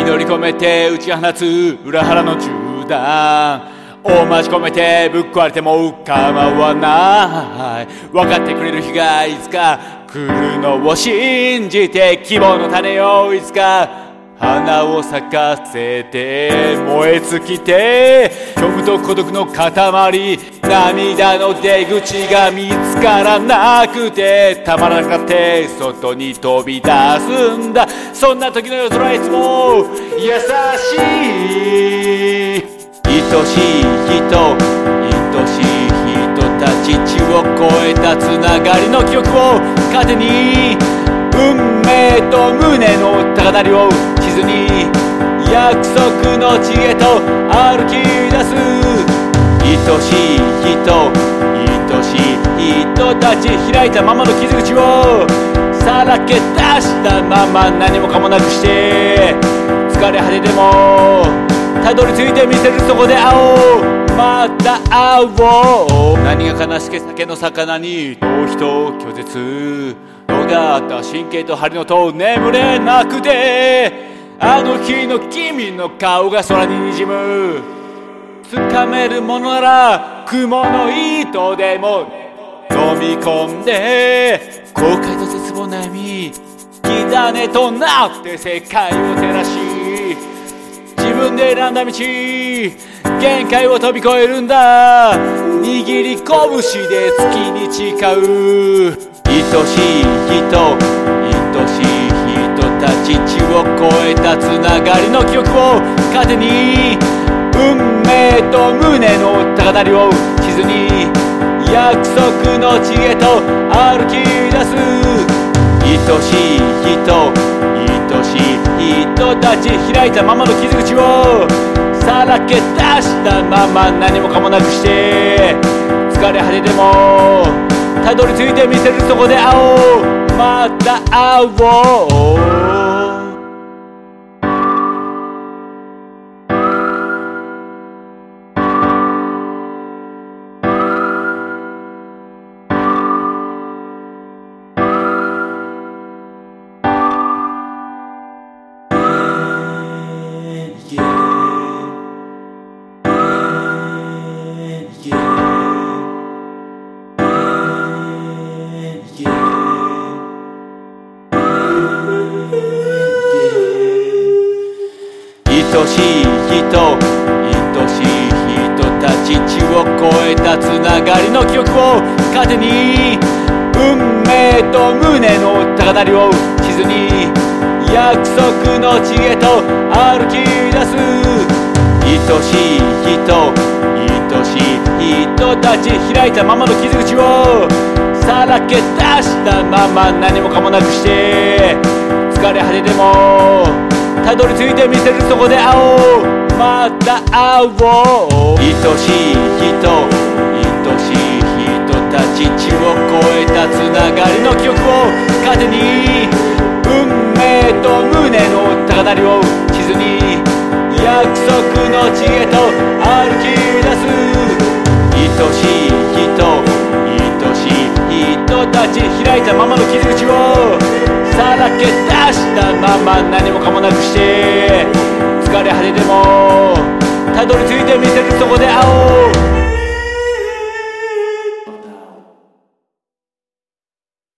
祈り込めて打ち放つ裏腹の銃弾。お待ち込めてぶっ壊れても構わない。分かってくれる日がいつか来るのを信じて希望の種をいつか花を咲かせて燃え尽きて。虚無と孤独の塊涙の出口が見つからなくてたまらなかって外に飛び出すんだ。そんな時の夜空いつも優しい愛しい人愛しい人たち血を超えたつながりの記憶を糧に運命と胸の高鳴りを地図に約束の地へと歩き出す。愛しい人愛しい人たち開いたままの傷口をさらけ出したまま何もかもなくして疲れ果てでもたどり着いてみせるそこで会おう。また会おう。何が悲しけ酒の魚に。逃避と拒絶。のがあった神経と張りの塔眠れなくて。あの日の君の顔が空ににじむ。掴めるものなら雲の糸でも飲み込んで後悔と絶望悩み火種となって世界を照らし自分で選んだ道限界を飛び越えるんだ。握り拳で月に誓う愛しい人愛しい人たち血を超えたつながりの記憶を糧に。運命と胸の高鳴りを地図に約束の地へと歩き出す。愛しい人愛しい人たち開いたままの傷口を。さらけ出したまま何もかもなくして。疲れ果てでもたどり着いてみせるそこで会おう。また会おう。愛しい人愛しい人たち血を超えたつながりの記憶を糧に運命と胸の高鳴りを地図に約束の地へと歩き出す愛しい人愛しい人たち開いたままの傷口をさらけ出したまま何もかもなくして疲れ果てでもたどり着いてみせるそこで会おう。また会おう。愛しい人愛しい人たち血を超えたつながりの記憶を糧に運命と胸の高鳴りを地図に約束の地へと歩き出す愛しい人愛しい人たち開いたままの傷口をさらけ出したまま何もかもなくして疲れ果ててもたどり着いてみせるそこで会おう。